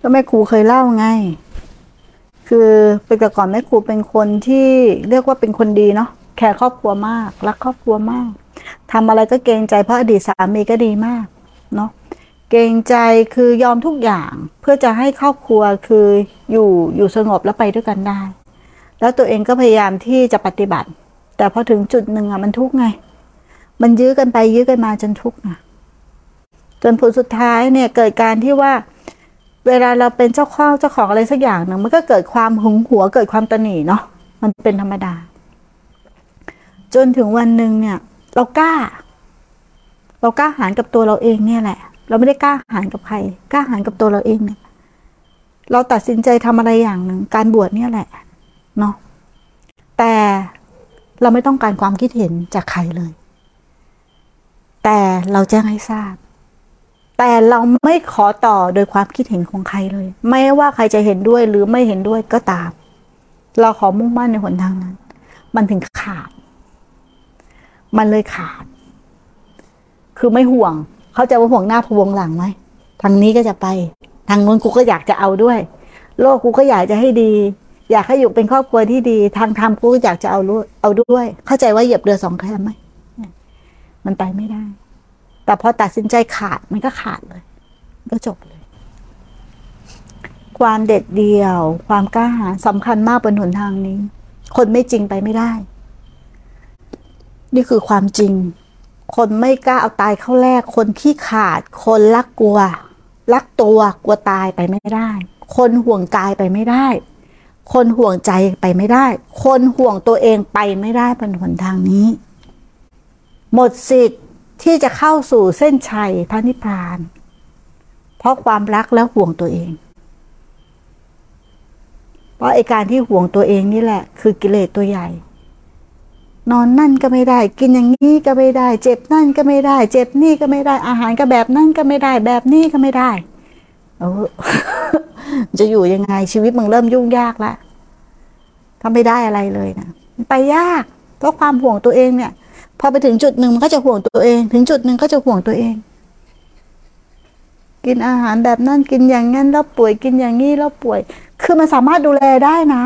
ก็แม่ครูเคยเล่าไง คือเป็นแต่ก่อนแม่ครูเป็นคนที่เรียกว่าเป็นคนดีเนาะแคร์ครอบครัวมาก รักครอบครัวมากทำอะไรก็เกรงใจเพราะอดีตสามีก็ดีมากเนาะเกรงใจคือยอมทุกอย่างเพื่อจะให้ครอบครัวคืออยู่อยู่สงบแล้วไปด้วยกันได้ แล้วตัวเองก็พยายามที่จะปฏิบัติ แต่พอถึงจุดหนึ่งอะมันทุกไง มันยื้อกันไปยื้อกันมาจนทุกข์นะจนผลสุดท้ายเนี่ยเกิดการที่ว่า เวลาเราเป็นเจ้าข้องเจ้าของอะไรสักอย่างหนึ่งมันก็เกิดความหึงหัวเกิดความตนีเนาะมันเป็นธรรมดา จนถึงวันหนึ่งเนี่ย เรากล้า เรากล้าหาญกับตัวเราเองเนี่ยแหละ เราไม่ได้กล้าหาญกับใคร กล้าหาญกับตัวเราเองเนี่ย เราตัดสินใจทำอะไรอย่างหนึ่งการบวชเนี่ยแหละเนาะแต่เราไม่ต้องการความคิดเห็นจากใครเลย แต่เราแจ้งให้ทราบ แต่เราไม่ขอต่อโดยความคิดเห็นของใครเลย ไม่ว่าใครจะเห็นด้วยหรือไม่เห็นด้วยก็ตาม เราขอมุ่งมั่นในหนทางนั้น มันถึงขาด มันเลยขาด คือไม่ห่วง เขาใจะว่าห่วงหน้าพวงหลังไหมทางนี้ก็จะไป ทางนู้นกูก็อยากจะเอาด้วย โลกกูก็อยากจะให้ดี อยากให้อยู่เป็นครอบครัวที่ดี ทางธรรมกูก็อยากจะเอาด้เอาด้วย เข้าใจว่าเหยียบเรือสองแคมไหมมันไปไม่ได้ แต่พอตัดสินใจขาดมันก็ขาดเลย ก็จบเลย ความเด็ดเดี่ยว ความกล้าหาญสำคัญมากบนหนทางนี้ คนไม่จริงไปไม่ได้ นี่คือความจริง คนไม่กล้าเอาตายเข้าแรก คนขี้ขาด คนรักกลัว รักตัวกลัวตายไปไม่ได้ คนห่วงกายไปไม่ได้ คนห่วงใจไปไม่ได้ คนห่วงตัวเองไปไม่ได้บนหนทางนี้ หมดสิทธิ์ ที่จะเข้าสู่เส้นชัยพระนิพพาน เพราะความรักและห่วงตัวเอง เพราะไอการที่ห่วงตัวเองนี่แหละ คือกิเลสตัวใหญ่ นอนนั่นก็ไม่ได้ กินอย่างนี้ก็ไม่ได้ เจ็บนั่นก็ไม่ได้ เจ็บนี่ก็ไม่ได้อาหารก็แบบนั่นก็ไม่ได้ แบบนี้ก็ไม่ได้เออจะอยู่ยังไงชีวิตมึงเริ่มยุ่งยากแล้วถ้าไม่ได้อะไรเลยนะไปยากเพราะความห่วงตัวเองเนี่ย พอไปถึงจุดหนึ่งมันก็จะห่วงตัวเอง ถึงจุดหนึ่งก็จะห่วงตัวเอง กินอาหารแบบนั้นกินอย่างนั้นแล้วป่วยกินอย่างนี้แล้วป่วย คือมันสามารถดูแลได้นะ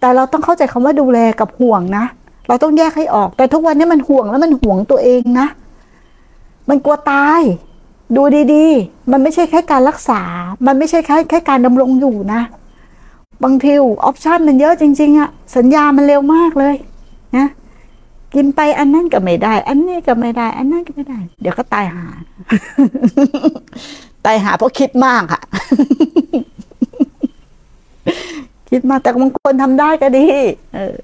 แต่เราต้องเข้าใจคำว่าดูแลกับห่วงนะเราต้องแยกให้ออก แต่ทุกวันนี้มันห่วงแล้วมันห่วงตัวเองนะ มันกลัวตาย ดูดีๆ มันไม่ใช่แค่การรักษา มันไม่ใช่แค่แค่การดำรงอยู่นะ บางทีออปชันมันเยอะจริง ๆอะสัญญามันเร็วมากเลยนะ กินไปอันนั้นก็ไม่ได้ อันนี้ก็ไม่ได้ อันนั้นก็ไม่ได้ เดี๋ยวก็ตายหา ตายหาเพราะคิดมากค่ะ คิดมากแต่บางคนทำได้ก็ดี เออ